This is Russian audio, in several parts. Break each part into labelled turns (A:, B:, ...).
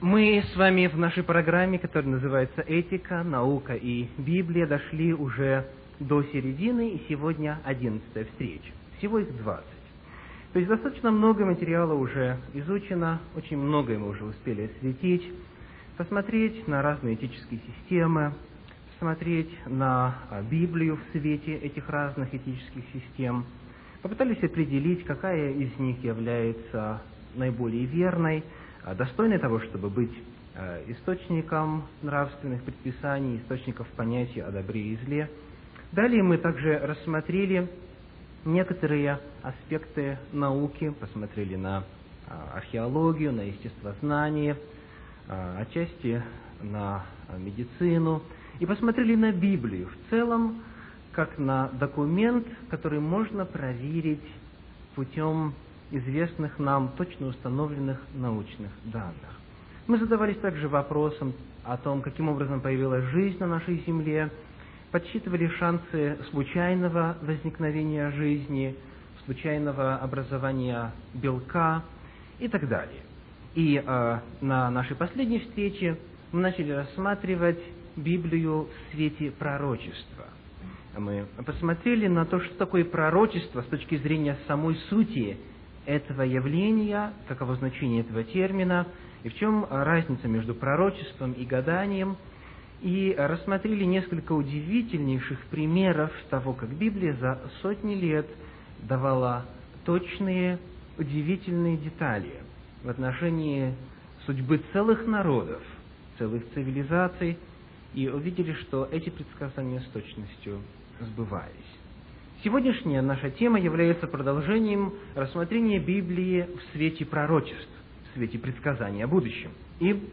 A: Мы с вами в нашей программе, которая называется «Этика, наука и Библия», дошли уже до середины, и сегодня одиннадцатая встреча. Всего их двадцать. То есть достаточно много материала уже изучено, очень многое мы уже успели осветить, посмотреть на разные этические системы, посмотреть на а, Библию в свете этих разных этических систем, попытались определить, какая из них является наиболее верной – достойны того, чтобы быть а, источником нравственных предписаний, источников понятия о добре и зле. Далее мы также рассмотрели некоторые аспекты науки, посмотрели на а, археологию, на естествознание, отчасти на медицину, и посмотрели на Библию в целом, как на документ, который можно проверить путем известных нам точно установленных научных данных. Мы задавались также вопросом о том, каким образом появилась жизнь на нашей Земле, подсчитывали шансы случайного возникновения жизни, случайного образования белка и так далее. И э, на нашей последней встрече мы начали рассматривать Библию в свете пророчества. Мы посмотрели на то, что такое пророчество с точки зрения самой сути этого явления, каково значение этого термина, и в чем разница между пророчеством и гаданием, и рассмотрели несколько удивительнейших примеров того, как Библия за сотни лет давала точные, удивительные детали в отношении судьбы целых народов, целых цивилизаций, и увидели, что эти предсказания с точностью сбывались. Сегодняшняя наша тема является продолжением рассмотрения Библии в свете пророчеств, в свете предсказания о будущем. И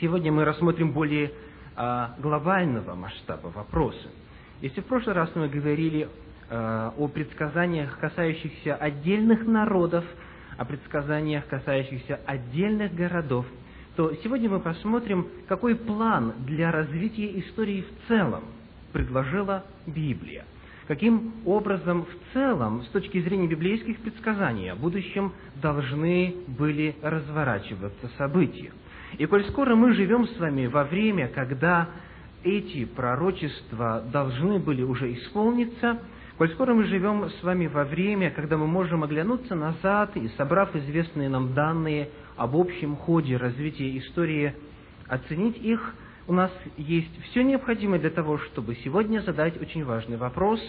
A: сегодня мы рассмотрим более а, глобального масштаба вопросы. Если в прошлый раз мы говорили а, о предсказаниях, касающихся отдельных народов, о предсказаниях, касающихся отдельных городов, то сегодня мы посмотрим, какой план для развития истории в целом предложила Библия – каким образом в целом, с точки зрения библейских предсказаний, о будущем должны были разворачиваться события. И коль скоро мы живем с вами во время, когда эти пророчества должны были уже исполниться, коль скоро мы живем с вами во время, когда мы можем оглянуться назад и, собрав известные нам данные об общем ходе развития истории, оценить их – у нас есть все необходимое для того, чтобы сегодня задать очень важный вопрос,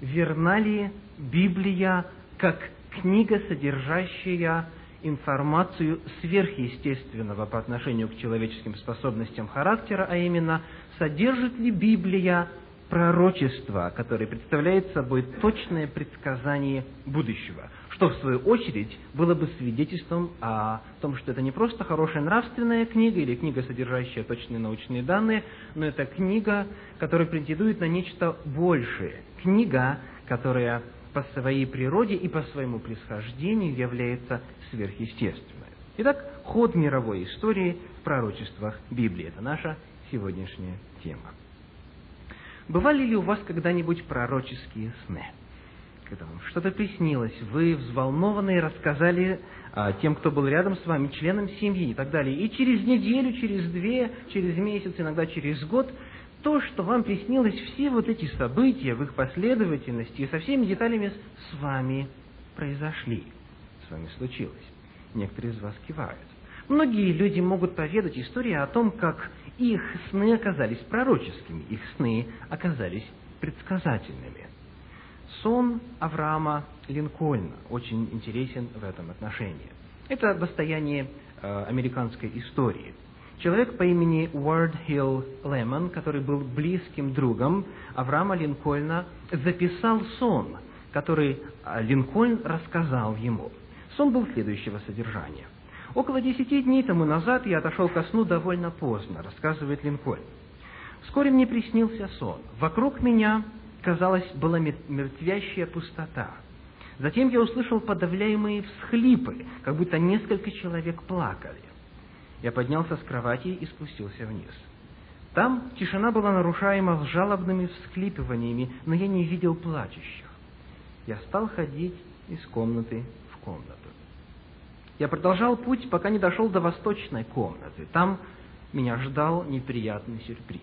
A: верна ли Библия как книга, содержащая информацию сверхъестественного по отношению к человеческим способностям характера, а именно, содержит ли Библия пророчество, которое представляет собой точное предсказание будущего что, в свою очередь, было бы свидетельством о том, что это не просто хорошая нравственная книга или книга, содержащая точные научные данные, но это книга, которая претендует на нечто большее. Книга, которая по своей природе и по своему происхождению является сверхъестественной. Итак, ход мировой истории в пророчествах Библии. Это наша сегодняшняя тема. Бывали ли у вас когда-нибудь пророческие сны? когда вам что-то приснилось, вы взволнованные рассказали а, тем, кто был рядом с вами, членам семьи и так далее. И через неделю, через две, через месяц, иногда через год, то, что вам приснилось, все вот эти события в их последовательности и со всеми деталями с вами произошли, с вами случилось. Некоторые из вас кивают. Многие люди могут поведать истории о том, как их сны оказались пророческими, их сны оказались предсказательными. Сон Авраама Линкольна очень интересен в этом отношении. Это достояние э, американской истории. Человек по имени Уорд Хилл Лемон, который был близким другом Авраама Линкольна, записал сон, который э, Линкольн рассказал ему. Сон был следующего содержания. Около десяти дней тому назад я отошел ко сну довольно поздно, рассказывает Линкольн. Вскоре мне приснился сон. Вокруг меня казалось, была мертвящая пустота. Затем я услышал подавляемые всхлипы, как будто несколько человек плакали. Я поднялся с кровати и спустился вниз. Там тишина была нарушаема жалобными всхлипываниями, но я не видел плачущих. Я стал ходить из комнаты в комнату. Я продолжал путь, пока не дошел до восточной комнаты. Там меня ждал неприятный сюрприз.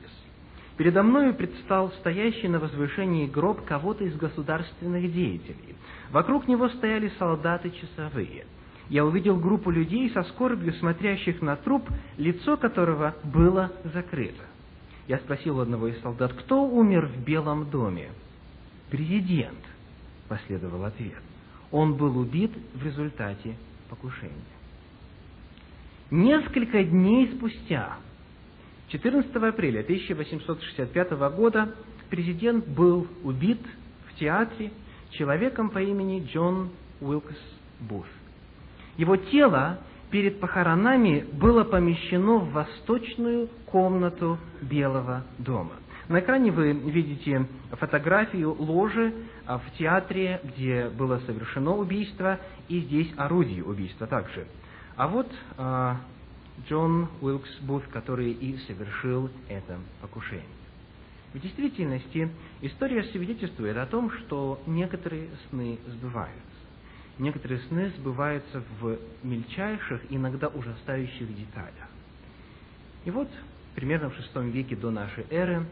A: Передо мною предстал стоящий на возвышении гроб кого-то из государственных деятелей. Вокруг него стояли солдаты часовые. Я увидел группу людей со скорбью, смотрящих на труп, лицо которого было закрыто. Я спросил одного из солдат, кто умер в Белом доме? Президент, последовал ответ. Он был убит в результате покушения. Несколько дней спустя 14 апреля 1865 года президент был убит в театре человеком по имени Джон Уилкс Бут. Его тело перед похоронами было помещено в восточную комнату Белого дома. На экране вы видите фотографию ложи в театре, где было совершено убийство, и здесь орудие убийства также. А вот а, Джон Уилкс Бут, который и совершил это покушение. В действительности история свидетельствует о том, что некоторые сны сбываются. Некоторые сны сбываются в мельчайших, иногда ужасающих деталях. И вот, примерно в VI веке до нашей эры,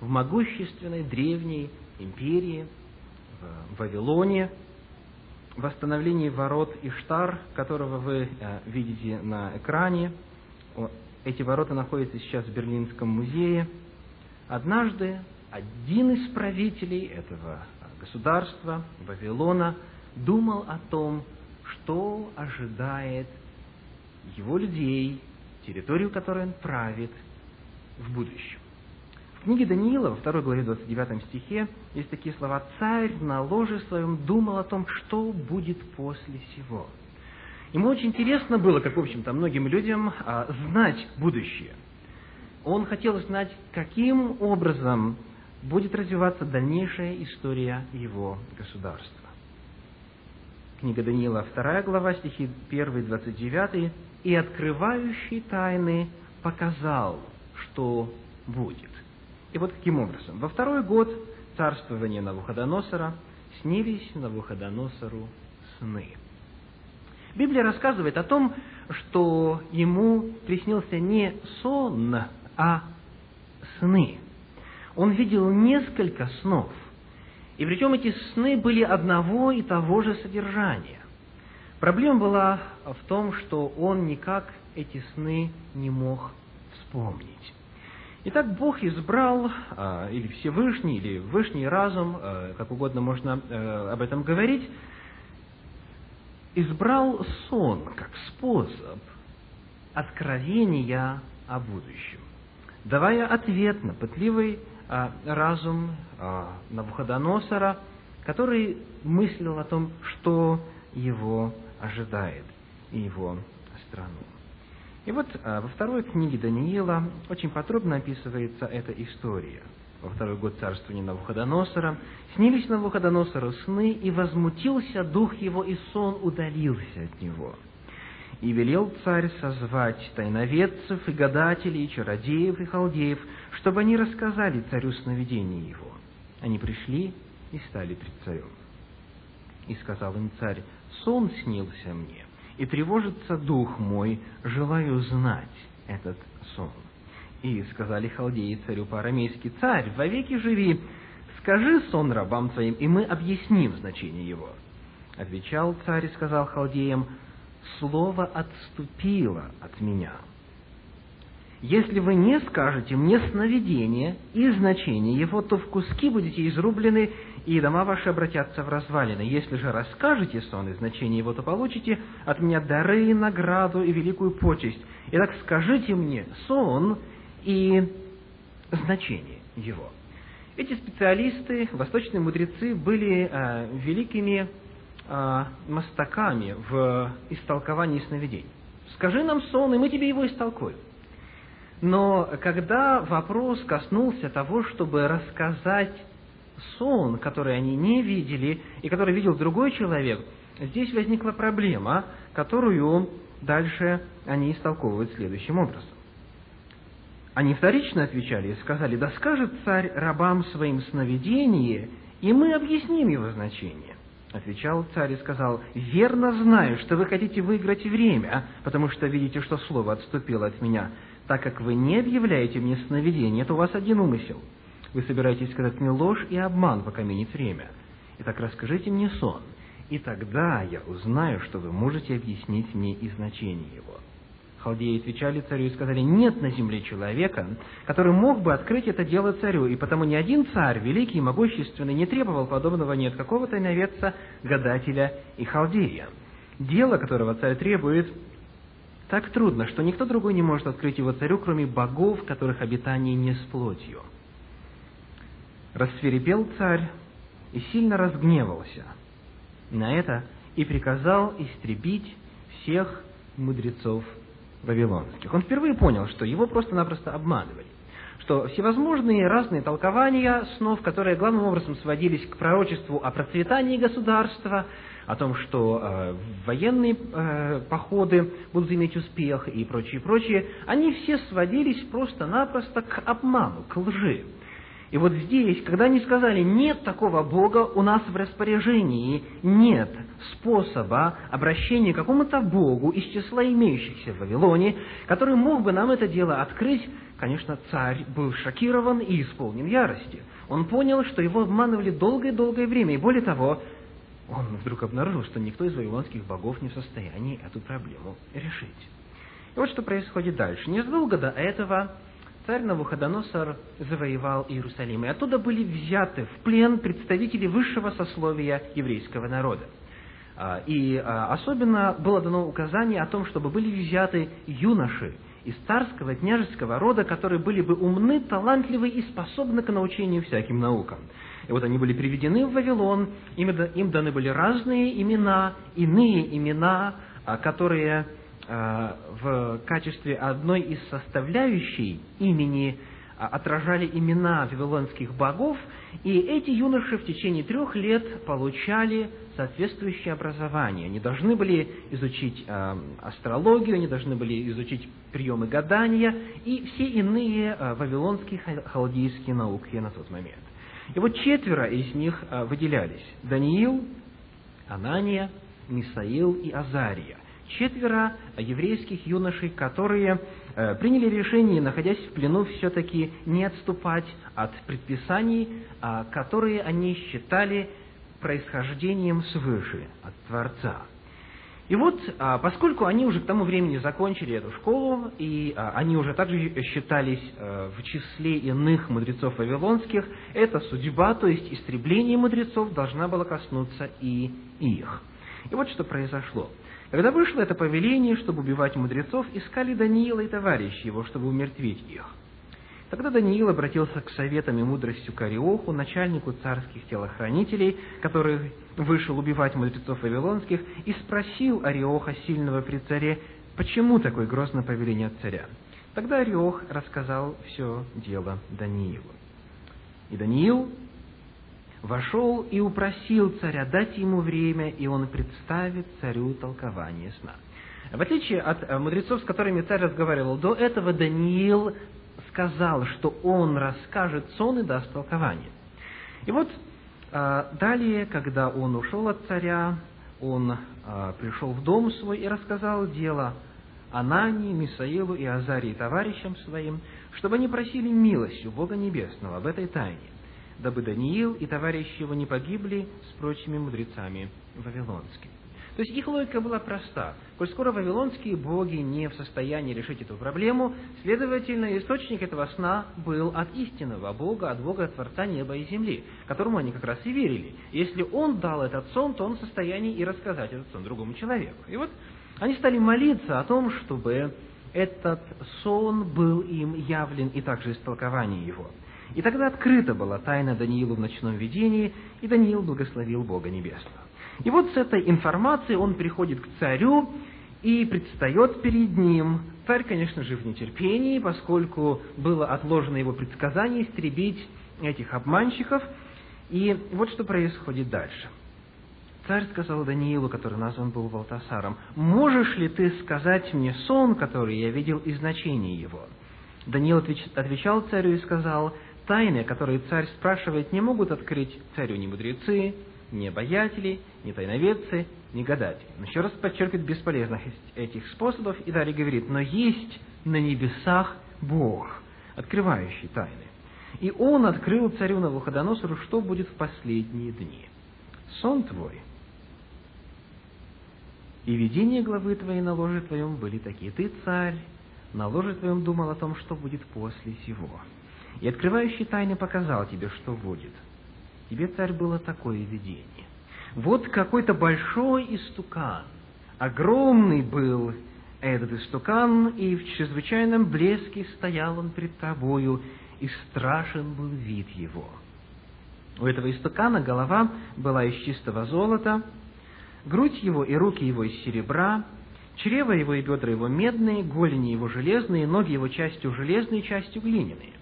A: в могущественной древней империи, в Вавилоне, восстановлении ворот Иштар, которого вы э, видите на экране. Эти ворота находятся сейчас в Берлинском музее. Однажды один из правителей этого государства, Вавилона, думал о том, что ожидает его людей, территорию, которой он правит, в будущем. В книге Даниила, во второй главе 29 стихе, есть такие слова «Царь на ложе своем думал о том, что будет после сего». Ему очень интересно было, как, в общем-то, многим людям, а, знать будущее. Он хотел знать, каким образом будет развиваться дальнейшая история его государства. Книга Даниила, 2 глава, стихи 1, 29. «И открывающий тайны показал, что будет». И вот каким образом. Во второй год царствования Навуходоносора снились Навуходоносору сны. Библия рассказывает о том, что ему приснился не сон, а сны. Он видел несколько снов. И причем эти сны были одного и того же содержания. Проблема была в том, что он никак эти сны не мог вспомнить. Итак, Бог избрал, а, или Всевышний, или Вышний разум, а, как угодно можно э, об этом говорить, избрал сон как способ откровения о будущем, давая ответ на пытливый а, разум Навуходоносора, который мыслил о том, что его ожидает и его страну. И вот а, во второй книге Даниила очень подробно описывается эта история. Во второй год царствования Навуходоносора снились Навуходоносору сны, и возмутился дух его, и сон удалился от него. И велел царь созвать тайноведцев и гадателей, и чародеев, и халдеев, чтобы они рассказали царю сновидение его. Они пришли и стали пред царем. И сказал им царь, сон снился мне, и тревожится дух мой, желаю знать этот сон. И сказали халдеи царю по-арамейски, «Царь, вовеки живи, скажи сон рабам твоим, и мы объясним значение его». Отвечал царь и сказал халдеям, «Слово отступило от меня. Если вы не скажете мне сновидение и значение его, то в куски будете изрублены, и дома ваши обратятся в развалины. Если же расскажете сон и значение его, то получите от меня дары, награду и великую почесть. Итак, скажите мне сон и значение его. Эти специалисты, восточные мудрецы, были э, великими э, мастаками в истолковании сновидений. Скажи нам сон, и мы тебе его истолкуем. Но когда вопрос коснулся того, чтобы рассказать сон, который они не видели и который видел другой человек, здесь возникла проблема, которую дальше они истолковывают следующим образом. Они вторично отвечали и сказали, да скажет царь рабам своим сновидение, и мы объясним его значение. Отвечал царь и сказал, «Верно знаю, что вы хотите выиграть время, потому что видите, что слово отступило от меня. Так как вы не объявляете мне сновидение, то у вас один умысел. Вы собираетесь сказать мне ложь и обман, пока минет время. Итак, расскажите мне сон, и тогда я узнаю, что вы можете объяснить мне и значение его». Халдеи отвечали царю и сказали, нет на земле человека, который мог бы открыть это дело царю, и потому ни один царь, великий и могущественный, не требовал подобного ни от какого-то иновеца, гадателя и халдея. Дело, которого царь требует, так трудно, что никто другой не может открыть его царю, кроме богов, которых обитание не с плотью. Рассверепел царь и сильно разгневался на это и приказал истребить всех мудрецов вавилонских. Он впервые понял, что его просто-напросто обманывали. Что всевозможные разные толкования снов, которые главным образом сводились к пророчеству о процветании государства, о том, что э, военные э, походы будут иметь успех и прочее, прочее, они все сводились просто-напросто к обману, к лжи. И вот здесь, когда они сказали, нет такого Бога у нас в распоряжении, нет способа обращения к какому-то Богу из числа имеющихся в Вавилоне, который мог бы нам это дело открыть, конечно, царь был шокирован и исполнен ярости. Он понял, что его обманывали долгое-долгое время, и более того, он вдруг обнаружил, что никто из вавилонских богов не в состоянии эту проблему решить. И вот что происходит дальше. Незадолго до этого царь Навуходоносор завоевал Иерусалим, и оттуда были взяты в плен представители высшего сословия еврейского народа. А, и а, особенно было дано указание о том, чтобы были взяты юноши из царского княжеского рода, которые были бы умны, талантливы и способны к научению всяким наукам. И вот они были приведены в Вавилон, им даны были разные имена, иные имена, а, которые в качестве одной из составляющей имени э, отражали имена вавилонских богов, и эти юноши в течение трех лет получали соответствующее образование. Они должны были изучить э, астрологию, они должны были изучить приемы гадания и все иные э, вавилонские халдейские науки на тот момент. И вот четверо из них э, выделялись. Даниил, Анания, Мисаил и Азария четверо еврейских юношей, которые э, приняли решение, находясь в плену, все-таки не отступать от предписаний, а, которые они считали происхождением свыше, от Творца. И вот, а, поскольку они уже к тому времени закончили эту школу, и а, они уже также считались э, в числе иных мудрецов вавилонских, эта судьба, то есть истребление мудрецов, должна была коснуться и их. И вот что произошло. Когда вышло это повеление, чтобы убивать мудрецов, искали Даниила и товарищи его, чтобы умертвить их. Тогда Даниил обратился к советам и мудростью к Ариоху, начальнику царских телохранителей, который вышел убивать мудрецов вавилонских, и спросил Ариоха, сильного при царе, почему такое грозное повеление от царя. Тогда Ариох рассказал все дело Даниилу. И Даниил вошел и упросил царя дать ему время, и он представит царю толкование сна. В отличие от э, мудрецов, с которыми царь разговаривал до этого, Даниил сказал, что он расскажет сон и даст толкование. И вот э, далее, когда он ушел от царя, он э, пришел в дом свой и рассказал дело Анании, Мисаилу и Азарии товарищам своим, чтобы они просили милостью Бога Небесного об этой тайне дабы Даниил и товарищи его не погибли с прочими мудрецами вавилонскими. То есть их логика была проста. Коль скоро вавилонские боги не в состоянии решить эту проблему, следовательно, источник этого сна был от истинного Бога, от Бога Творца неба и земли, которому они как раз и верили. Если он дал этот сон, то он в состоянии и рассказать этот сон другому человеку. И вот они стали молиться о том, чтобы этот сон был им явлен и также истолкование его. И тогда открыта была тайна Даниилу в ночном видении, и Даниил благословил Бога Небесного. И вот с этой информацией он приходит к царю и предстает перед ним. Царь, конечно же, в нетерпении, поскольку было отложено его предсказание истребить этих обманщиков. И вот что происходит дальше. Царь сказал Даниилу, который назван был Валтасаром, «Можешь ли ты сказать мне сон, который я видел, и значение его?» Даниил отвечал царю и сказал, Тайны, которые царь спрашивает, не могут открыть царю ни мудрецы, ни обаятели, ни тайноведцы, ни гадатели. Но еще раз подчеркивает бесполезность этих способов и далее говорит, но есть на небесах Бог, открывающий тайны. И Он открыл царю Навуходоносору, что будет в последние дни. Сон твой и видение главы твоей на ложе твоем были такие. Ты, царь, на ложе твоем думал о том, что будет после сего. И открывающий тайны показал тебе, что будет. Тебе, царь, было такое видение. Вот какой-то большой истукан, огромный был этот истукан, и в чрезвычайном блеске стоял он пред тобою, и страшен был вид его. У этого истукана голова была из чистого золота, грудь его и руки его из серебра, чрево его и бедра его медные, голени его железные, ноги его частью железные, частью глиняные.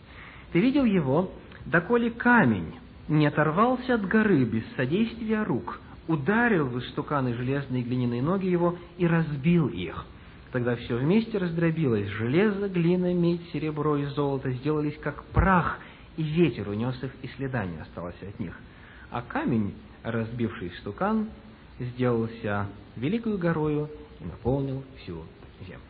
A: Ты видел его, доколе камень не оторвался от горы без содействия рук, ударил в истуканы железные глиняные ноги его и разбил их. Тогда все вместе раздробилось. Железо, глина, медь, серебро и золото сделались как прах, и ветер унес их, и следа не осталось от них. А камень, разбивший стукан, сделался великою горою и наполнил всю землю.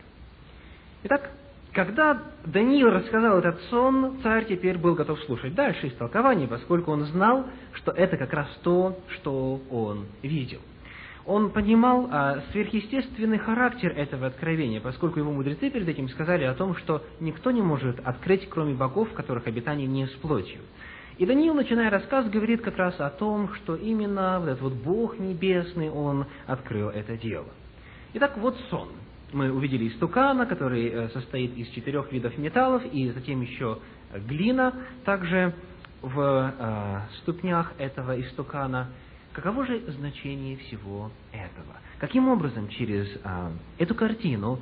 A: Итак, когда Даниил рассказал этот сон, царь теперь был готов слушать дальше истолкование, поскольку он знал, что это как раз то, что он видел. Он понимал а, сверхъестественный характер этого откровения, поскольку его мудрецы перед этим сказали о том, что никто не может открыть, кроме богов, которых обитание не с плотью. И Даниил, начиная рассказ, говорит как раз о том, что именно вот этот вот Бог Небесный, Он открыл это дело. Итак, вот сон мы увидели истукана, который э, состоит из четырех видов металлов, и затем еще глина, также в э, ступнях этого истукана. Каково же значение всего этого? Каким образом через э, эту картину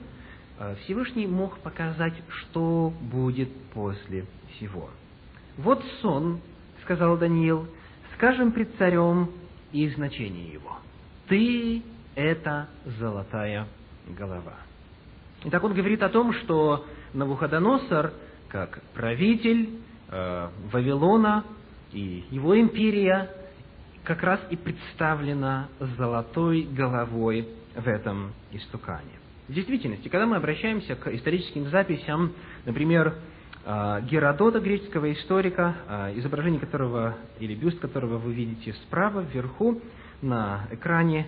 A: э, Всевышний мог показать, что будет после всего? Вот сон, сказал Даниил, скажем пред царем и значение его. Ты – это золотая голова. Итак, он говорит о том, что Навуходоносор, как правитель э, Вавилона и его империя, как раз и представлена золотой головой в этом истукане. В действительности, когда мы обращаемся к историческим записям, например, э, Геродота, греческого историка, э, изображение которого или бюст которого вы видите справа, вверху на экране,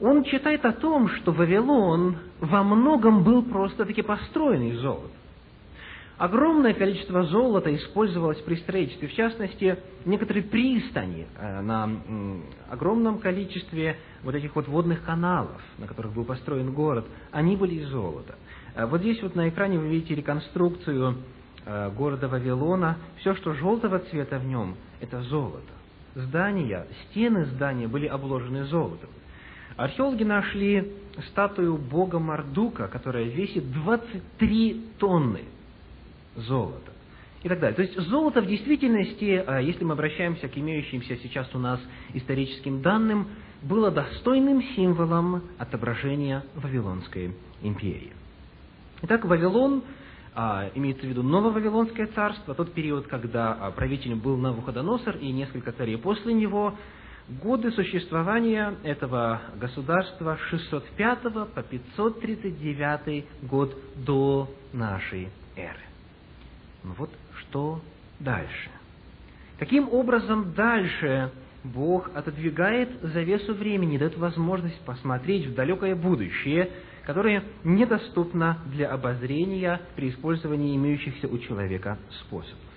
A: он читает о том, что Вавилон во многом был просто-таки построен из золота. Огромное количество золота использовалось при строительстве, в частности, некоторые пристани э, на огромном количестве вот этих вот водных каналов, на которых был построен город, они были из золота. Э, вот здесь вот на экране вы видите реконструкцию э, города Вавилона. Все, что желтого цвета в нем, это золото. Здания, стены здания были обложены золотом. Археологи нашли статую бога Мардука, которая весит 23 тонны золота и так далее. То есть золото в действительности, а, если мы обращаемся к имеющимся сейчас у нас историческим данным, было достойным символом отображения Вавилонской империи. Итак, Вавилон, а, имеется в виду Нововавилонское царство, тот период, когда а, правителем был Навуходоносор и несколько царей после него, Годы существования этого государства с 605 по 539 год до нашей эры. Ну вот что дальше? Каким образом дальше Бог отодвигает завесу времени, дает возможность посмотреть в далекое будущее, которое недоступно для обозрения при использовании имеющихся у человека способов.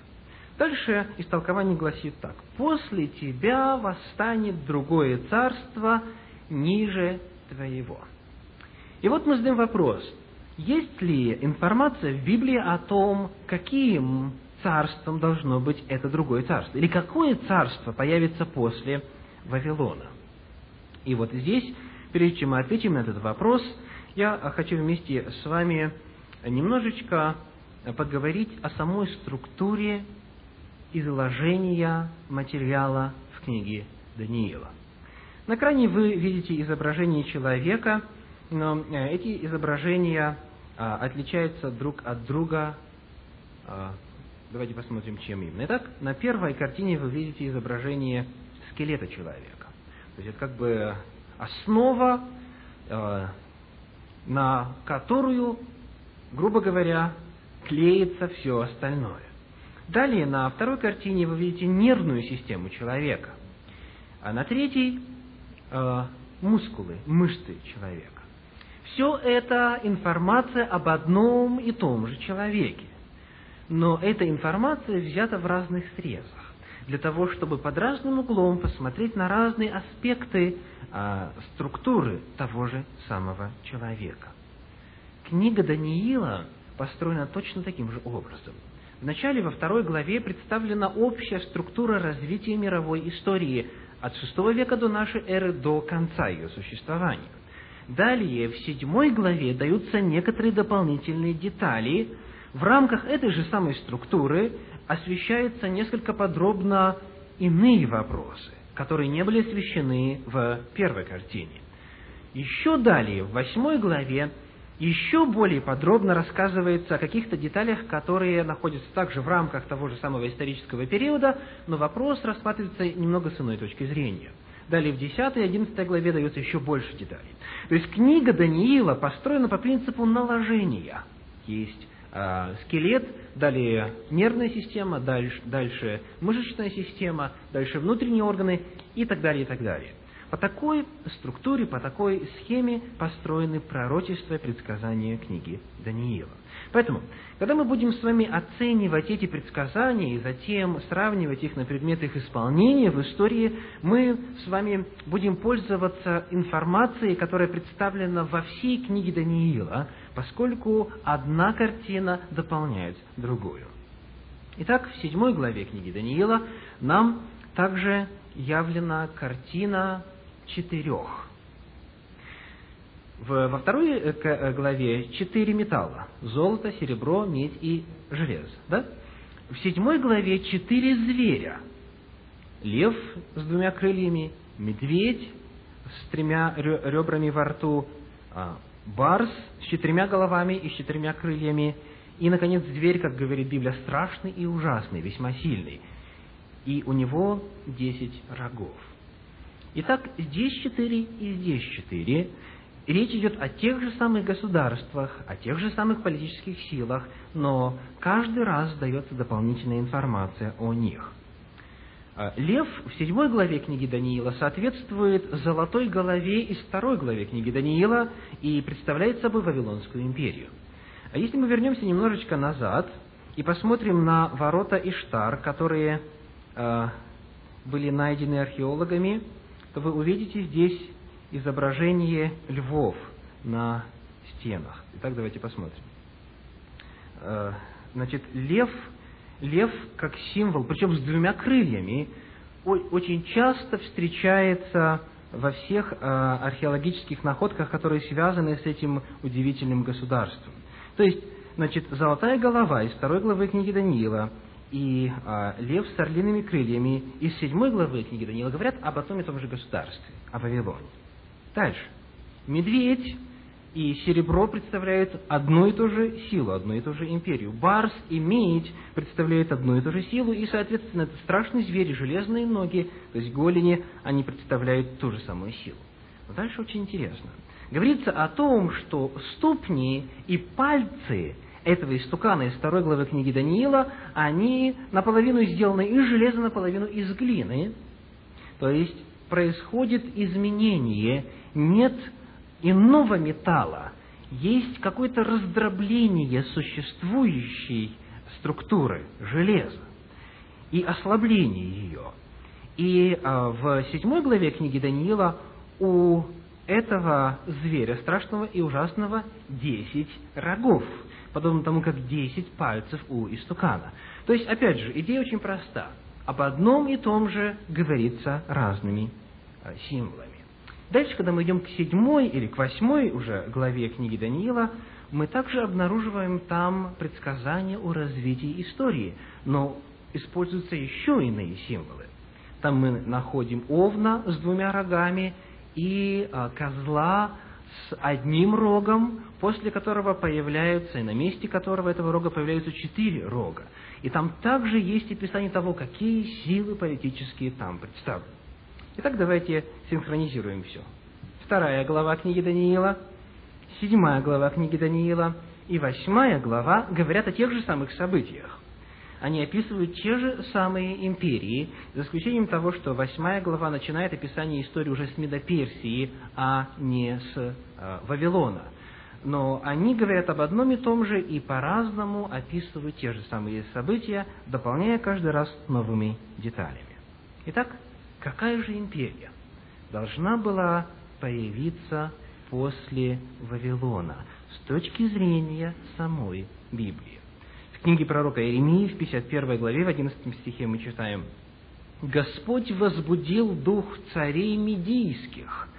A: Дальше истолкование гласит так. «После тебя восстанет другое царство ниже твоего». И вот мы задаем вопрос. Есть ли информация в Библии о том, каким царством должно быть это другое царство? Или какое царство появится после Вавилона? И вот здесь, прежде чем мы ответим на этот вопрос, я хочу вместе с вами немножечко поговорить о самой структуре изложения материала в книге Даниила. На экране вы видите изображение человека, но э, эти изображения а, отличаются друг от друга. А, давайте посмотрим, чем именно. Итак, на первой картине вы видите изображение скелета человека. То есть это как бы основа, э, на которую, грубо говоря, клеится все остальное. Далее на второй картине вы видите нервную систему человека, а на третьей э, мускулы, мышцы человека. Все это информация об одном и том же человеке. Но эта информация взята в разных срезах, для того, чтобы под разным углом посмотреть на разные аспекты а, структуры того же самого человека. Книга Даниила построена точно таким же образом. Вначале во второй главе представлена общая структура развития мировой истории от VI века до нашей эры до конца ее существования. Далее, в седьмой главе даются некоторые дополнительные детали. В рамках этой же самой структуры освещаются несколько подробно иные вопросы, которые не были освещены в первой картине. Еще далее, в восьмой главе, еще более подробно рассказывается о каких-то деталях, которые находятся также в рамках того же самого исторического периода, но вопрос рассматривается немного с иной точки зрения. Далее в 10 и 11 главе дается еще больше деталей. То есть книга Даниила построена по принципу наложения. Есть э, скелет, далее нервная система, дальше, дальше мышечная система, дальше внутренние органы и так далее, и так далее. По такой структуре, по такой схеме построены пророчества и предсказания книги Даниила. Поэтому, когда мы будем с вами оценивать эти предсказания и затем сравнивать их на предмет их исполнения в истории, мы с вами будем пользоваться информацией, которая представлена во всей книге Даниила, поскольку одна картина дополняет другую. Итак, в седьмой главе книги Даниила нам также явлена картина четырех. В, во второй э, э, главе четыре металла. Золото, серебро, медь и железо. Да? В седьмой главе четыре зверя. Лев с двумя крыльями, медведь с тремя ребрами во рту, а, барс с четырьмя головами и с четырьмя крыльями, и, наконец, зверь, как говорит Библия, страшный и ужасный, весьма сильный. И у него десять рогов. Итак, здесь четыре и здесь четыре. Речь идет о тех же самых государствах, о тех же самых политических силах, но каждый раз дается дополнительная информация о них. А, лев в седьмой главе книги Даниила соответствует золотой голове из второй главе книги Даниила и представляет собой Вавилонскую империю. А если мы вернемся немножечко назад и посмотрим на ворота Иштар, которые э, были найдены археологами, то вы увидите здесь изображение львов на стенах. Итак, давайте посмотрим. Э, значит, лев, лев как символ, причем с двумя крыльями, очень часто встречается во всех э, археологических находках, которые связаны с этим удивительным государством. То есть, значит, золотая голова из второй главы книги Даниила – и а, лев с орлиными крыльями из седьмой главы книги Даниила говорят об одном и том же государстве, о Вавилоне. Дальше. Медведь и серебро представляют одну и ту же силу, одну и ту же империю. Барс и медь представляют одну и ту же силу, и, соответственно, это страшный зверь, железные ноги, то есть голени, они представляют ту же самую силу. Но дальше очень интересно. Говорится о том, что ступни и пальцы этого истукана из второй главы книги Даниила, они наполовину сделаны из железа, наполовину из глины. То есть происходит изменение, нет иного металла, есть какое-то раздробление существующей структуры железа и ослабление ее. И а, в седьмой главе книги Даниила у этого зверя страшного и ужасного десять рогов – подобно тому, как десять пальцев у истукана. То есть, опять же, идея очень проста. Об одном и том же говорится разными э, символами. Дальше, когда мы идем к седьмой или к восьмой уже главе книги Даниила, мы также обнаруживаем там предсказания о развитии истории, но используются еще иные символы. Там мы находим овна с двумя рогами и а, козла с одним рогом, после которого появляются, и на месте которого этого рога появляются четыре рога. И там также есть описание того, какие силы политические там представлены. Итак, давайте синхронизируем все. Вторая глава книги Даниила, седьмая глава книги Даниила и восьмая глава говорят о тех же самых событиях. Они описывают те же самые империи, за исключением того, что восьмая глава начинает описание истории уже с Медоперсии, а не с э, Вавилона. Но они говорят об одном и том же и по-разному описывают те же самые события, дополняя каждый раз новыми деталями. Итак, какая же империя должна была появиться после Вавилона с точки зрения самой Библии? книге пророка Иеремии в 51 главе, в 11 стихе мы читаем, «Господь возбудил дух царей медийских,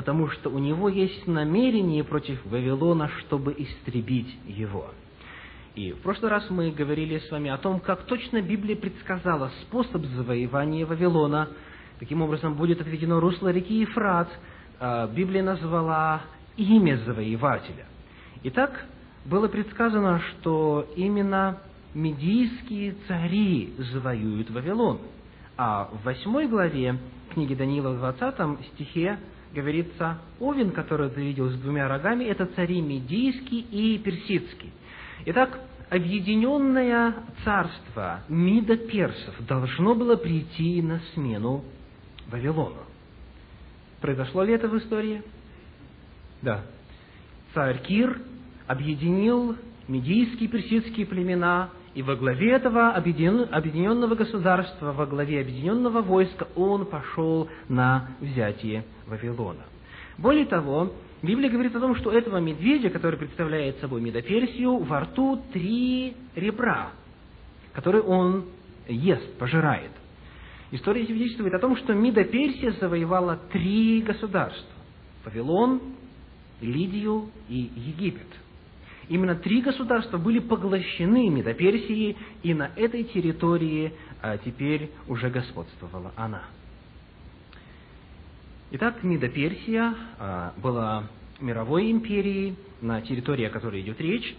A: потому что у него есть намерение против Вавилона, чтобы истребить его». И в прошлый раз мы говорили с вами о том, как точно Библия предсказала способ завоевания Вавилона. Таким образом, будет отведено русло реки Ефрат. А, Библия назвала имя завоевателя. Итак, было предсказано, что именно медийские цари завоюют Вавилон. А в восьмой главе книги Даниила в 20 стихе говорится, Овен, который ты видел с двумя рогами, это цари медийский и персидский. Итак, объединенное царство Мида персов должно было прийти на смену Вавилону. Произошло ли это в истории? Да. Царь Кир объединил медийские и персидские племена, и во главе этого объединенного государства, во главе объединенного войска он пошел на взятие Вавилона. Более того, Библия говорит о том, что этого медведя, который представляет собой Медоперсию, во рту три ребра, которые он ест, пожирает. История свидетельствует о том, что Медоперсия завоевала три государства – Вавилон, Лидию и Египет – Именно три государства были поглощены Медоперсией, и на этой территории а, теперь уже господствовала она. Итак, Медоперсия а, была мировой империей, на территории, о которой идет речь,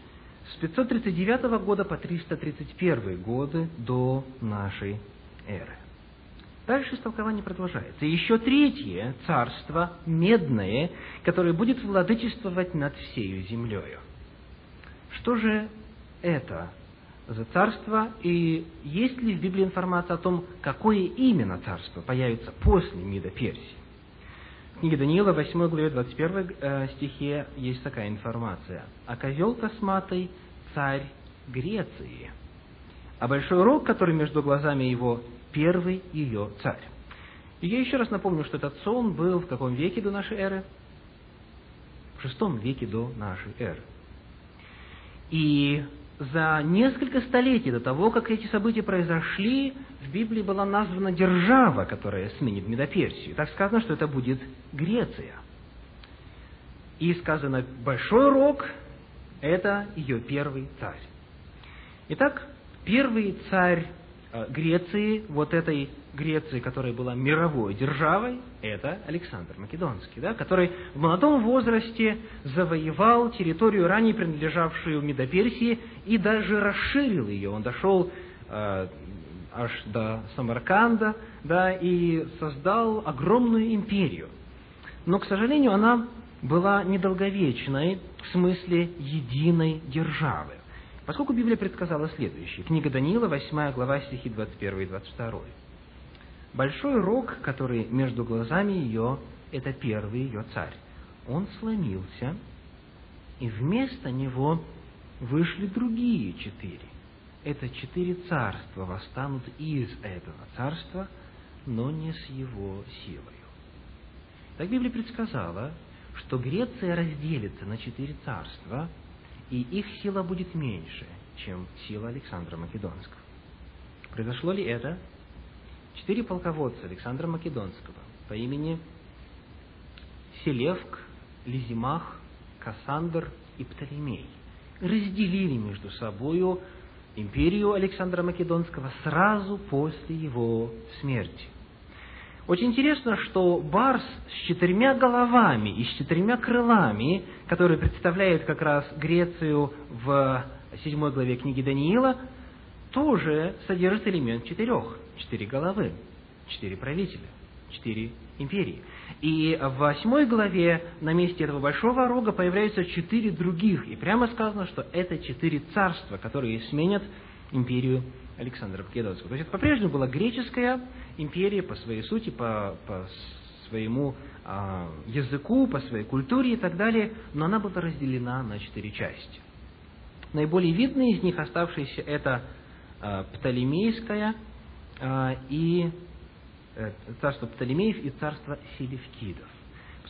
A: с 539 года по 331 годы до нашей эры. Дальше истолкование продолжается. Еще третье царство, медное, которое будет владычествовать над всею землею. Что же это за царство, и есть ли в Библии информация о том, какое именно царство появится после Мида Персии? В книге Даниила, 8 главе, 21 э, стихе есть такая информация. «А козел косматый – царь Греции, а большой рог, который между глазами его, первый ее царь». И я еще раз напомню, что этот сон был в каком веке до нашей эры? В шестом веке до нашей эры. И за несколько столетий до того, как эти события произошли, в Библии была названа держава, которая сменит Медоперсию. Так сказано, что это будет Греция. И сказано, большой рог – это ее первый царь. Итак, первый царь Греции, вот этой Греции, которая была мировой державой, это Александр Македонский, да, который в молодом возрасте завоевал территорию, ранее принадлежавшую Медоперсии, и даже расширил ее. Он дошел э, аж до Самарканда, да, и создал огромную империю. Но, к сожалению, она была недолговечной в смысле единой державы. Поскольку Библия предсказала следующее. Книга Даниила, 8 глава, стихи 21 и 22. Большой рог, который между глазами ее, это первый ее царь. Он сломился, и вместо него вышли другие четыре. Это четыре царства восстанут из этого царства, но не с его силой. Так Библия предсказала, что Греция разделится на четыре царства – и их сила будет меньше, чем сила Александра Македонского. Произошло ли это? Четыре полководца Александра Македонского по имени Селевк, Лизимах, Кассандр и Птолемей разделили между собою империю Александра Македонского сразу после его смерти. Очень интересно, что барс с четырьмя головами и с четырьмя крылами, который представляет как раз Грецию в седьмой главе книги Даниила, тоже содержит элемент четырех. Четыре головы, четыре правителя, четыре империи. И в восьмой главе на месте этого большого рога появляются четыре других. И прямо сказано, что это четыре царства, которые сменят империю Александра Македонского. То есть это по-прежнему была греческая империя по своей сути, по, по своему а, языку, по своей культуре и так далее, но она была разделена на четыре части. Наиболее видные из них оставшиеся это а, Птолемейская а, и э, царство Птолемеев и царство Селевкидов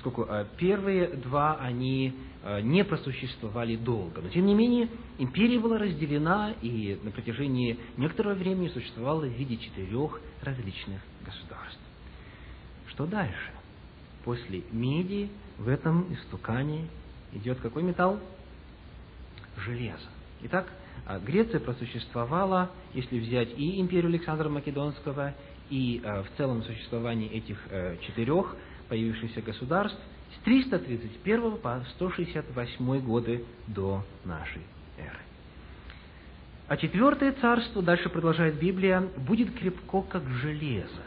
A: поскольку э, первые два, они э, не просуществовали долго. Но, тем не менее, империя была разделена и на протяжении некоторого времени существовала в виде четырех различных государств. Что дальше? После меди в этом истукане идет какой металл? Железо. Итак, э, Греция просуществовала, если взять и империю Александра Македонского, и в целом существование этих четырех появившихся государств с 331 по 168 годы до нашей эры. А четвертое царство, дальше продолжает Библия, будет крепко, как железо.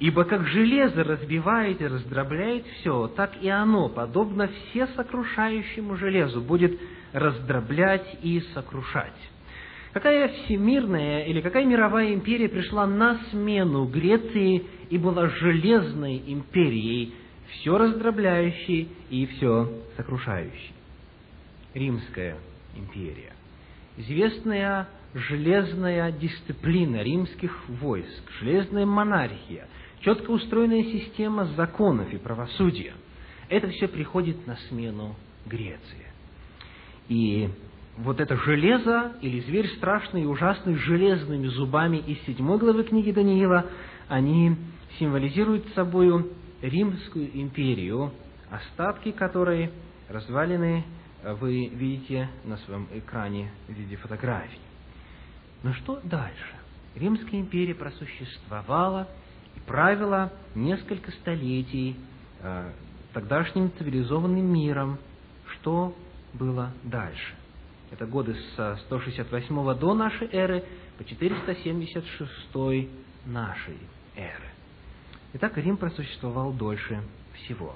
A: Ибо как железо разбивает и раздробляет все, так и оно, подобно всесокрушающему железу, будет раздроблять и сокрушать. Какая всемирная или какая мировая империя пришла на смену Греции и была железной империей, все раздробляющей и все сокрушающей? Римская империя. Известная железная дисциплина римских войск, железная монархия, четко устроенная система законов и правосудия. Это все приходит на смену Греции. И вот это железо, или зверь страшный и ужасный, с железными зубами из седьмой главы книги Даниила, они символизируют собою Римскую империю, остатки которой развалины вы видите на своем экране в виде фотографий. Но что дальше? Римская империя просуществовала и правила несколько столетий э, тогдашним цивилизованным миром. Что было дальше? Это годы с 168 до нашей эры по 476 нашей эры. Итак, Рим просуществовал дольше всего.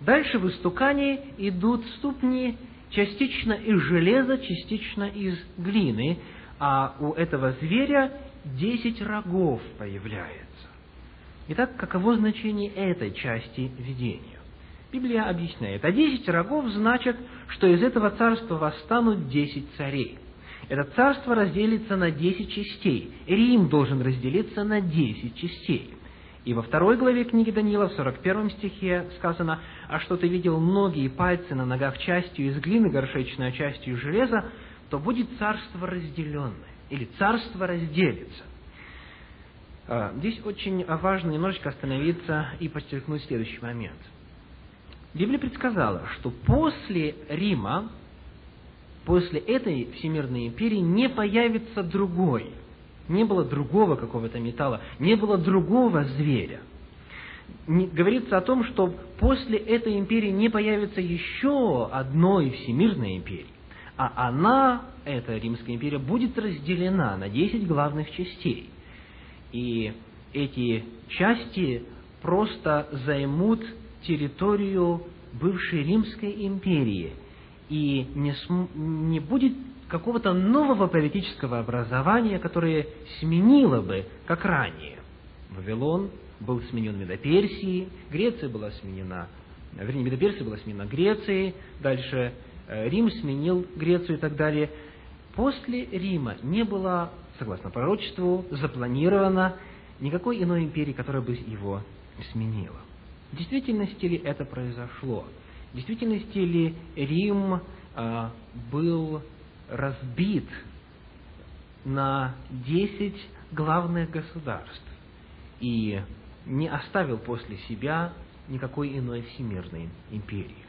A: Дальше в истукане идут ступни частично из железа, частично из глины, а у этого зверя десять рогов появляется. Итак, каково значение этой части видения? Библия объясняет, а десять рогов значит, что из этого царства восстанут десять царей. Это царство разделится на десять частей. Рим должен разделиться на десять частей. И во второй главе книги Даниила, в 41 стихе сказано, «А что ты видел ноги и пальцы на ногах частью из глины горшечной, а частью из железа, то будет царство разделенное, или царство разделится». А, здесь очень важно немножечко остановиться и подчеркнуть следующий момент – Библия предсказала, что после Рима, после этой всемирной империи не появится другой. Не было другого какого-то металла, не было другого зверя. Не, говорится о том, что после этой империи не появится еще одной всемирной империи. А она, эта Римская империя, будет разделена на 10 главных частей. И эти части просто займут территорию бывшей Римской империи, и не, см, не будет какого-то нового политического образования, которое сменило бы, как ранее. Вавилон был сменен Медоперсией, Греция была сменена, вернее, Медоперсия была сменена Грецией, дальше э, Рим сменил Грецию и так далее. После Рима не было, согласно пророчеству, запланировано никакой иной империи, которая бы его сменила. В действительности ли это произошло? В действительности ли Рим э, был разбит на десять главных государств и не оставил после себя никакой иной всемирной империи?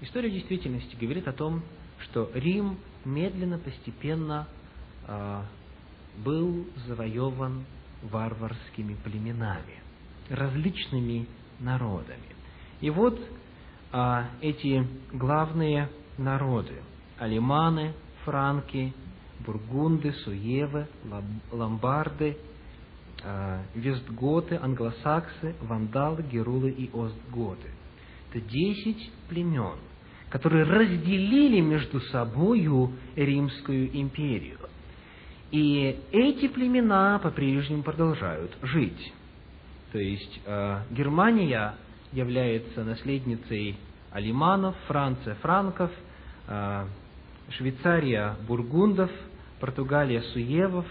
A: История действительности говорит о том, что Рим медленно, постепенно э, был завоеван варварскими племенами, различными народами. И вот а, эти главные народы – алиманы, франки, бургунды, суевы, ломбарды, вестготы, англосаксы, вандалы, герулы и остготы. Это десять племен, которые разделили между собою Римскую империю. И эти племена по-прежнему продолжают жить. То есть э, Германия является наследницей алиманов, Франция франков, э, Швейцария бургундов, Португалия суевов,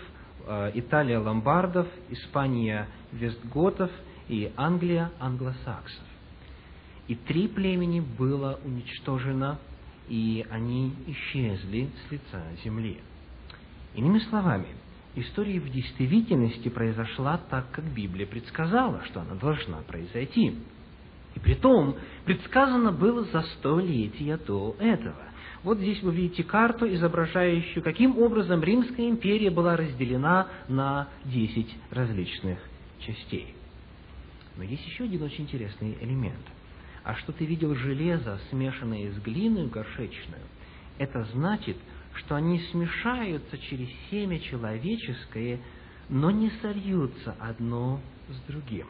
A: э, Италия ломбардов, Испания вестготов и Англия англосаксов. И три племени было уничтожено, и они исчезли с лица земли. Иными словами, история в действительности произошла так, как Библия предсказала, что она должна произойти. И при том, предсказано было за столетия до этого. Вот здесь вы видите карту, изображающую, каким образом Римская империя была разделена на десять различных частей. Но есть еще один очень интересный элемент. А что ты видел железо, смешанное с глиной горшечную, это значит, что они смешаются через семя человеческое, но не сольются одно с другим.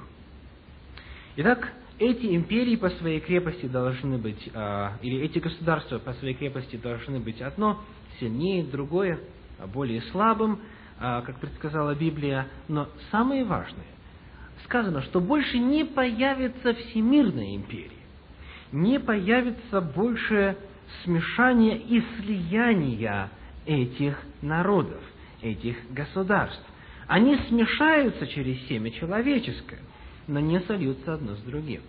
A: Итак, эти империи по своей крепости должны быть, а, или эти государства по своей крепости должны быть одно сильнее, другое более слабым, а, как предсказала Библия. Но самое важное, сказано, что больше не появится всемирная империя, не появится больше смешания и слияния этих народов, этих государств. Они смешаются через семя человеческое, но не сольются одно с другим.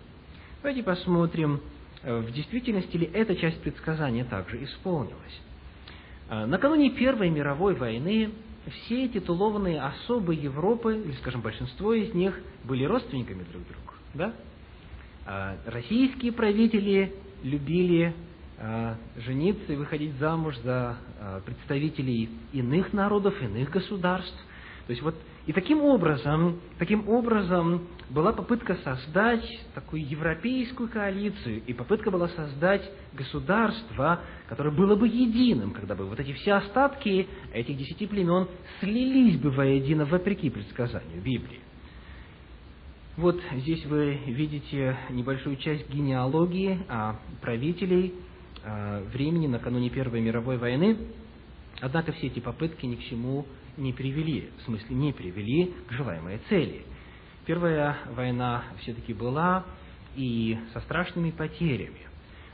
A: Давайте посмотрим, э, в действительности ли эта часть предсказания также исполнилась. Э, накануне Первой мировой войны все титулованные особы Европы, или, скажем, большинство из них, были родственниками друг друга. Да? Э, российские правители любили жениться и выходить замуж за представителей иных народов, иных государств. То есть вот и таким образом, таким образом была попытка создать такую европейскую коалицию, и попытка была создать государство, которое было бы единым, когда бы вот эти все остатки этих десяти племен слились бы воедино, вопреки предсказанию Библии. Вот здесь вы видите небольшую часть генеалогии а, правителей а, времени накануне Первой мировой войны. Однако все эти попытки ни к чему не привели, в смысле не привели к желаемой цели. Первая война все-таки была и со страшными потерями.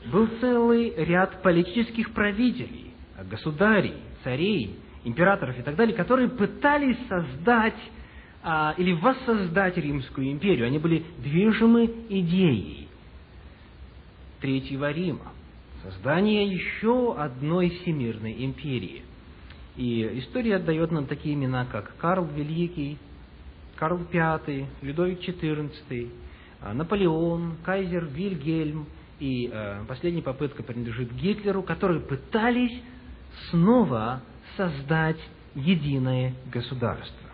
A: Был целый ряд политических правителей, государей, царей, императоров и так далее, которые пытались создать а, или воссоздать Римскую империю. Они были движимы идеей Третьего Рима, создания еще одной всемирной империи. И история отдает нам такие имена, как Карл Великий, Карл V, Людовик XIV, а, Наполеон, Кайзер Вильгельм и э, последняя попытка принадлежит Гитлеру, которые пытались снова создать единое государство.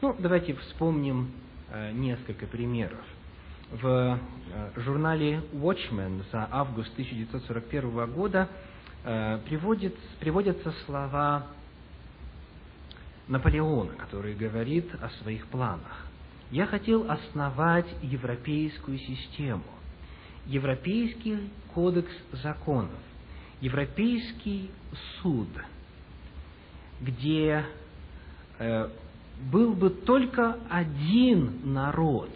A: Ну, давайте вспомним э, несколько примеров. В журнале Watchmen за август 1941 года приводит, приводятся слова Наполеона, который говорит о своих планах. Я хотел основать европейскую систему, европейский кодекс законов, европейский суд, где э, был бы только один народ,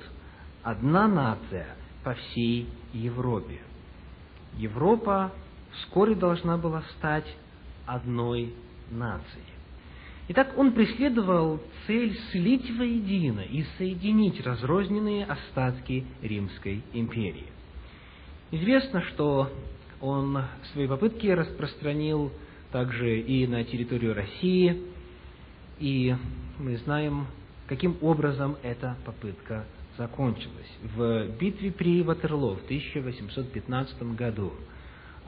A: одна нация по всей Европе. Европа вскоре должна была стать одной нацией. Итак, он преследовал цель слить воедино и соединить разрозненные остатки Римской империи. Известно, что он свои попытки распространил также и на территорию России, и мы знаем, каким образом эта попытка закончилась. В битве при Ватерлоо в 1815 году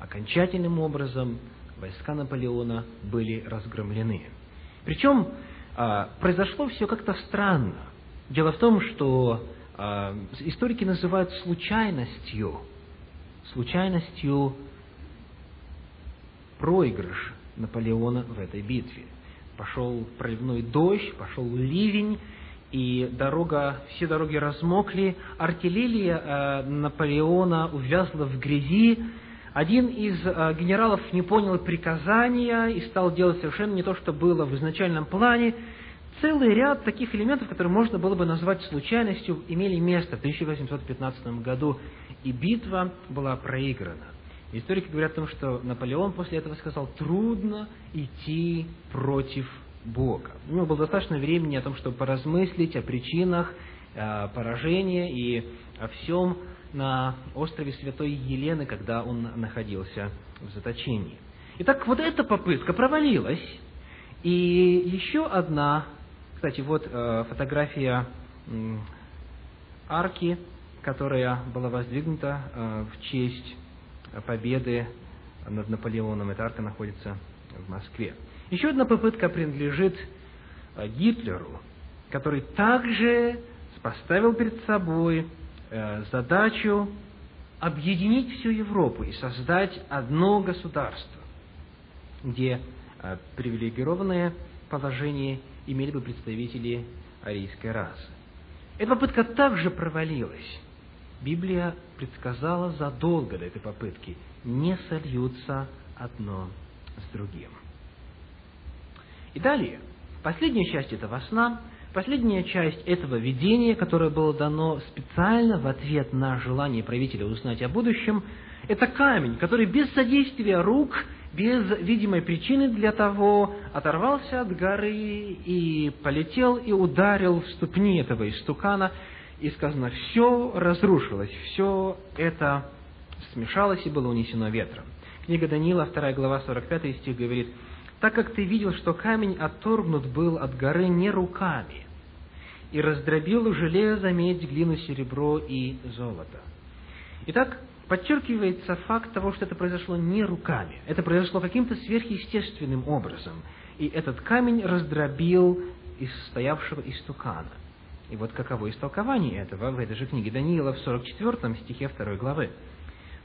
A: окончательным образом войска Наполеона были разгромлены. Причем а, произошло все как-то странно. Дело в том, что а, историки называют случайностью, случайностью проигрыш Наполеона в этой битве. Пошел проливной дождь, пошел ливень, и дорога, все дороги размокли, артиллерия э, Наполеона увязла в грязи, один из э, генералов не понял приказания и стал делать совершенно не то, что было в изначальном плане. Целый ряд таких элементов, которые можно было бы назвать случайностью, имели место в 1815 году, и битва была проиграна. Историки говорят о том, что Наполеон после этого сказал, трудно идти против Бога. У него было достаточно времени о том, чтобы поразмыслить о причинах э, поражения и о всем на острове Святой Елены, когда он находился в заточении. Итак, вот эта попытка провалилась. И еще одна, кстати, вот э, фотография э, арки, которая была воздвигнута э, в честь победы над Наполеоном. Эта арка находится в Москве. Еще одна попытка принадлежит э, Гитлеру, который также поставил перед собой э, задачу объединить всю Европу и создать одно государство, где э, привилегированное положение имели бы представители арийской расы. Эта попытка также провалилась. Библия предсказала задолго до этой попытки, не сольются одно с другим. И далее, последняя часть этого сна, последняя часть этого видения, которое было дано специально в ответ на желание правителя узнать о будущем, это камень, который без содействия рук, без видимой причины для того, оторвался от горы и полетел и ударил в ступни этого истукана, и сказано, все разрушилось, все это смешалось и было унесено ветром. Книга Даниила, 2 глава, 45 стих говорит, так как ты видел, что камень отторгнут был от горы не руками, и раздробил железо, медь, глину, серебро и золото. Итак, подчеркивается факт того, что это произошло не руками, это произошло каким-то сверхъестественным образом, и этот камень раздробил из стоявшего истукана. И вот каково истолкование этого в этой же книге Даниила в 44 стихе 2 главы.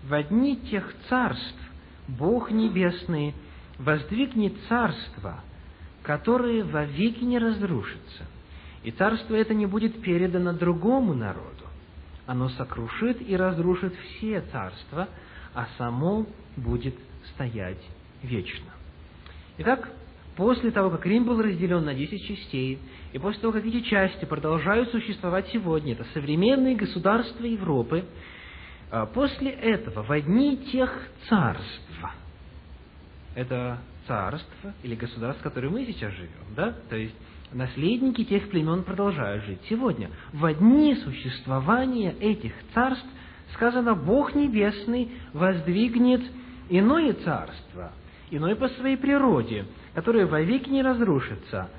A: «В одни тех царств Бог Небесный воздвигнет царство, которое вовеки не разрушится, и царство это не будет передано другому народу. Оно сокрушит и разрушит все царства, а само будет стоять вечно. Итак, после того, как Рим был разделен на десять частей, и после того, как эти части продолжают существовать сегодня, это современные государства Европы, а после этого в одни тех царства, это царство или государство, в котором мы сейчас живем, да? То есть наследники тех племен продолжают жить сегодня. В дни существования этих царств сказано, Бог Небесный воздвигнет иное царство, иное по своей природе, которое вовеки не разрушится,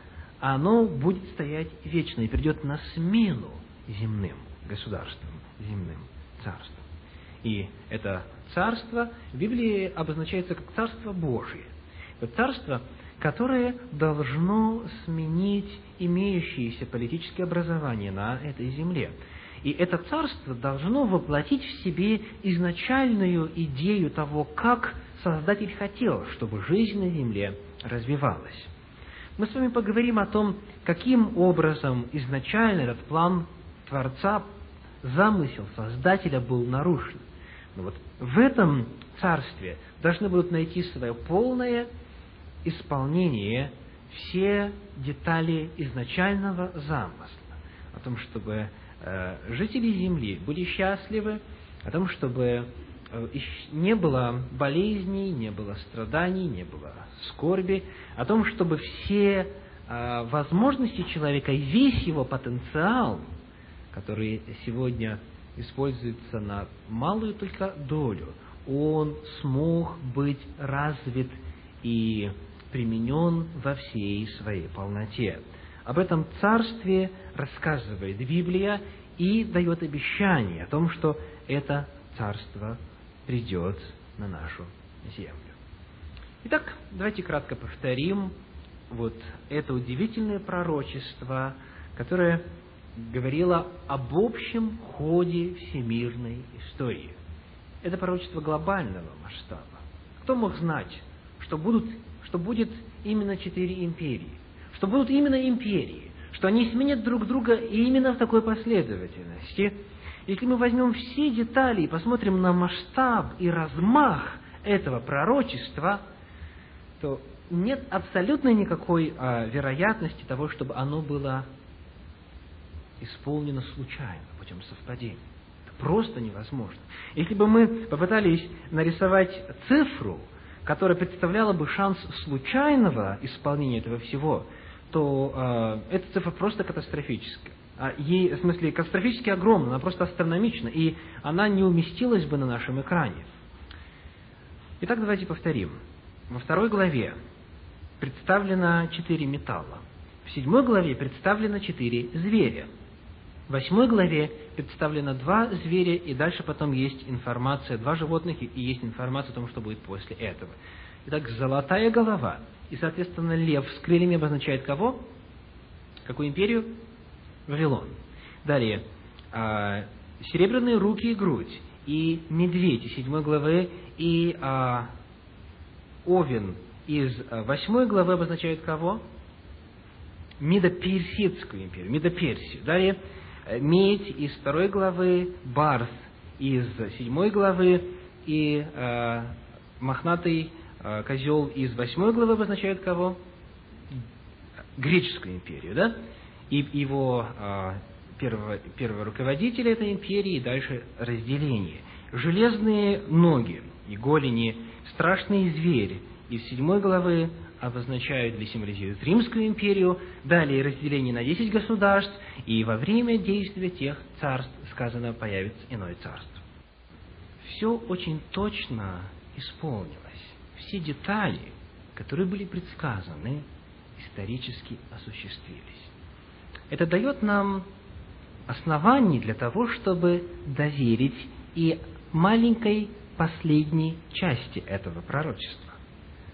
A: а оно будет стоять вечно и придет на смену земным государствам, земным царствам. И это царство в Библии обозначается как Царство Божие. Это царство, которое должно сменить имеющееся политическое образование на этой земле. И это царство должно воплотить в себе изначальную идею того, как Создатель хотел, чтобы жизнь на земле развивалась. Мы с вами поговорим о том, каким образом изначально этот план Творца, замысел Создателя был нарушен. Но вот в этом царстве должны будут найти свое полное исполнение все детали изначального замысла, о том, чтобы э, жители Земли были счастливы, о том, чтобы э, не было болезней, не было страданий, не было скорби, о том, чтобы все э, возможности человека и весь его потенциал, который сегодня используется на малую только долю, он смог быть развит и применен во всей своей полноте. Об этом царстве рассказывает Библия и дает обещание о том, что это царство придет на нашу землю. Итак, давайте кратко повторим вот это удивительное пророчество, которое говорила об общем ходе всемирной истории. Это пророчество глобального масштаба. Кто мог знать, что, будут, что будет именно четыре империи, что будут именно империи, что они сменят друг друга именно в такой последовательности. Если мы возьмем все детали и посмотрим на масштаб и размах этого пророчества, то нет абсолютно никакой а, вероятности того, чтобы оно было исполнено случайно, путем совпадения. Это просто невозможно. Если бы мы попытались нарисовать цифру, которая представляла бы шанс случайного исполнения этого всего, то э, эта цифра просто катастрофическая. А ей, в смысле, катастрофически огромна, она просто астрономична, и она не уместилась бы на нашем экране. Итак, давайте повторим. Во второй главе представлено четыре металла. В седьмой главе представлено четыре зверя. Восьмой главе представлено два зверя, и дальше потом есть информация, два животных, и есть информация о том, что будет после этого. Итак, золотая голова и, соответственно, лев с крыльями обозначает кого? Какую империю? Вавилон. Далее, а, серебряные руки и грудь, и медведь из седьмой главы, и а, овен из восьмой главы обозначают кого? Медоперсидскую империю, Медоперсию. Далее, Э, медь из второй главы, барс из седьмой главы и э, мохнатый э, козел из восьмой главы обозначают кого? Греческую империю, да? И его э, первого, первого руководителя этой империи, и дальше разделение. Железные ноги и голени, страшный зверь из седьмой главы обозначают или символизируют Римскую империю, далее разделение на десять государств, и во время действия тех царств, сказано, появится иное царство. Все очень точно исполнилось. Все детали, которые были предсказаны, исторически осуществились. Это дает нам оснований для того, чтобы доверить и маленькой последней части этого пророчества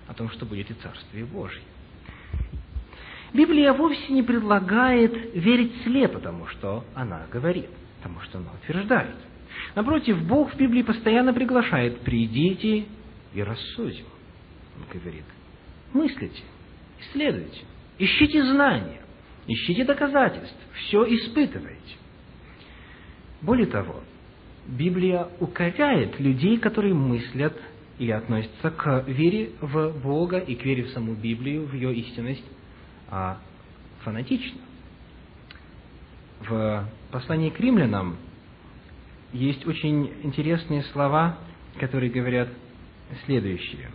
A: о том, что будет и Царствие Божье. Библия вовсе не предлагает верить слепо тому, что она говорит, тому, что она утверждает. Напротив, Бог в Библии постоянно приглашает «придите и рассудим». Он говорит, мыслите, исследуйте, ищите знания, ищите доказательств, все испытывайте. Более того, Библия укоряет людей, которые мыслят или относится к вере в Бога и к вере в саму Библию, в ее истинность, а фанатично. В послании к римлянам есть очень интересные слова, которые говорят следующее.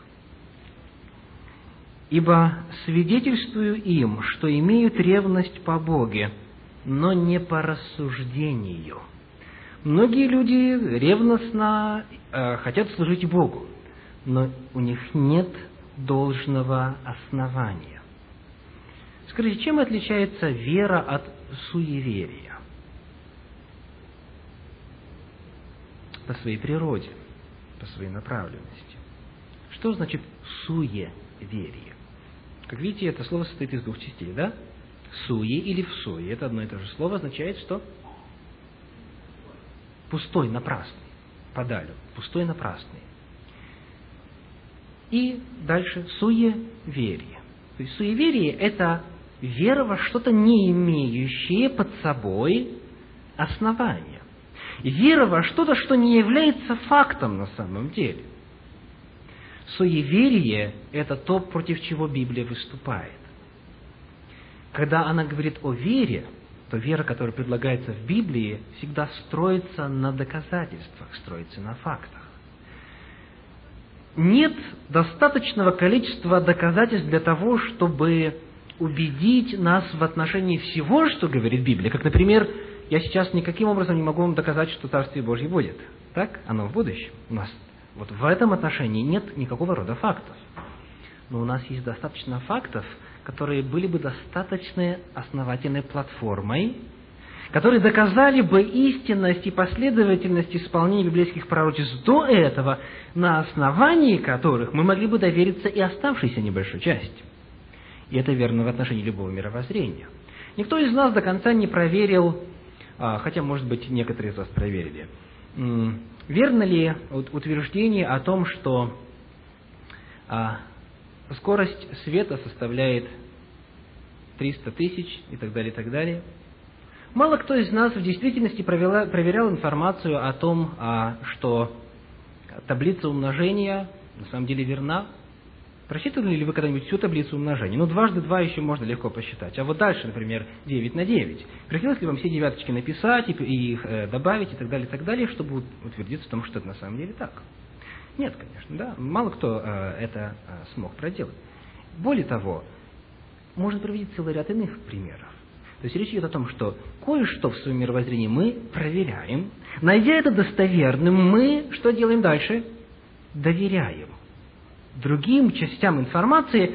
A: «Ибо свидетельствую им, что имеют ревность по Боге, но не по рассуждению». Многие люди ревностно э, хотят служить Богу, но у них нет должного основания. Скажите, чем отличается вера от суеверия? По своей природе, по своей направленности. Что значит суеверие? Как видите, это слово состоит из двух частей, да? Суе или в суе. Это одно и то же слово означает, что пустой, напрасный, подалю, пустой, напрасный. И дальше суеверие. То есть суеверие – это вера во что-то не имеющее под собой основания. Вера во что-то, что не является фактом на самом деле. Суеверие – это то, против чего Библия выступает. Когда она говорит о вере, то вера, которая предлагается в Библии, всегда строится на доказательствах, строится на фактах нет достаточного количества доказательств для того, чтобы убедить нас в отношении всего, что говорит Библия. Как, например, я сейчас никаким образом не могу вам доказать, что Царствие Божье будет. Так? Оно в будущем. У нас вот в этом отношении нет никакого рода фактов. Но у нас есть достаточно фактов, которые были бы достаточно основательной платформой которые доказали бы истинность и последовательность исполнения библейских пророчеств до этого, на основании которых мы могли бы довериться и оставшейся небольшой части. И это верно в отношении любого мировоззрения. Никто из нас до конца не проверил, а, хотя, может быть, некоторые из вас проверили, верно ли утверждение о том, что а, скорость света составляет 300 тысяч и так далее, и так далее. Мало кто из нас в действительности провела, проверял информацию о том, а, что таблица умножения на самом деле верна. Просчитывали ли вы когда-нибудь всю таблицу умножения? Ну, дважды два еще можно легко посчитать. А вот дальше, например, 9 на 9. Приходилось ли вам все девяточки написать и, и их э, добавить и так далее, и так далее, чтобы утвердиться в том, что это на самом деле так? Нет, конечно, да. Мало кто э, это э, смог проделать. Более того, можно приводить целый ряд иных примеров. То есть речь идет о том, что кое-что в своем мировоззрении мы проверяем, найдя это достоверным, мы что делаем дальше? Доверяем другим частям информации,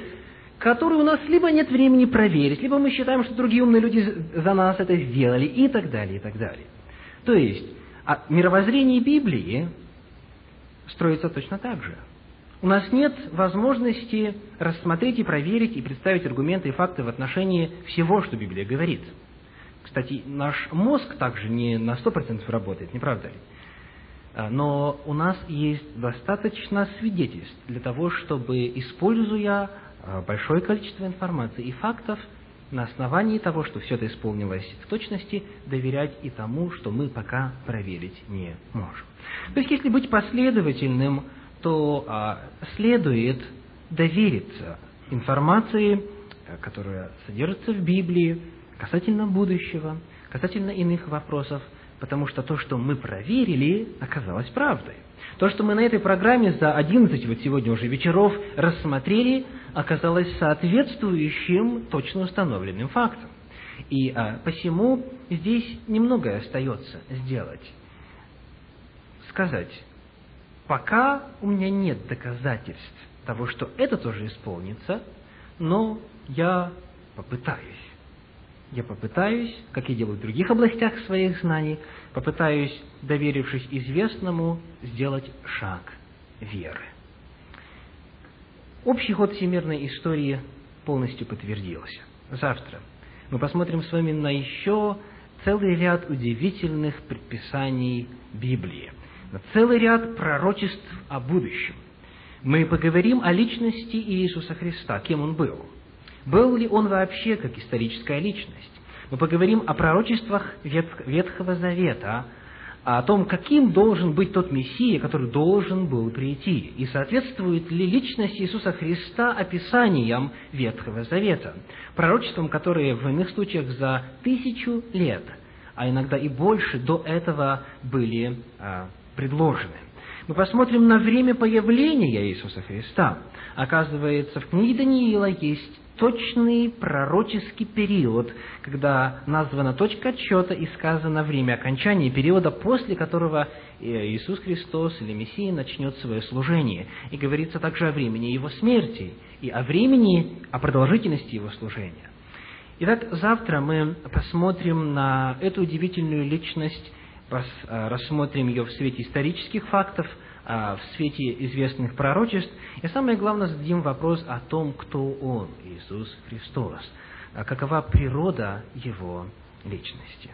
A: которые у нас либо нет времени проверить, либо мы считаем, что другие умные люди за нас это сделали, и так далее, и так далее. То есть, а мировоззрение Библии строится точно так же. У нас нет возможности рассмотреть и проверить и представить аргументы и факты в отношении всего, что Библия говорит. Кстати, наш мозг также не на 100% работает, не правда ли? А, но у нас есть достаточно свидетельств для того, чтобы, используя а, большое количество информации и фактов, на основании того, что все это исполнилось в точности, доверять и тому, что мы пока проверить не можем. То есть, если быть последовательным, то а, следует довериться информации, которая содержится в Библии, касательно будущего, касательно иных вопросов, потому что то, что мы проверили, оказалось правдой. То, что мы на этой программе за 11 вот сегодня уже вечеров рассмотрели, оказалось соответствующим точно установленным фактам. И а, посему здесь немногое остается сделать. Сказать, пока у меня нет доказательств того, что это тоже исполнится, но я попытаюсь. Я попытаюсь, как я делаю в других областях своих знаний, попытаюсь, доверившись известному, сделать шаг веры. Общий ход всемирной истории полностью подтвердился. Завтра мы посмотрим с вами на еще целый ряд удивительных предписаний Библии, целый ряд пророчеств о будущем. Мы поговорим о личности Иисуса Христа, кем Он был. Был ли Он вообще как историческая личность? Мы поговорим о пророчествах Ветхого Завета, о том, каким должен быть тот Мессия, который должен был прийти, и соответствует ли личность Иисуса Христа описаниям Ветхого Завета, пророчествам, которые в иных случаях за тысячу лет, а иногда и больше до этого были а, предложены. Мы посмотрим на время появления Иисуса Христа. Оказывается, в книге Даниила есть точный пророческий период, когда названа точка отсчета и сказано время окончания периода, после которого Иисус Христос или Мессия начнет свое служение. И говорится также о времени Его смерти и о времени, о продолжительности Его служения. Итак, завтра мы посмотрим на эту удивительную личность, рассмотрим ее в свете исторических фактов – а, в свете известных пророчеств. И самое главное, зададим вопрос о том, кто Он, Иисус Христос, а какова природа Его личности.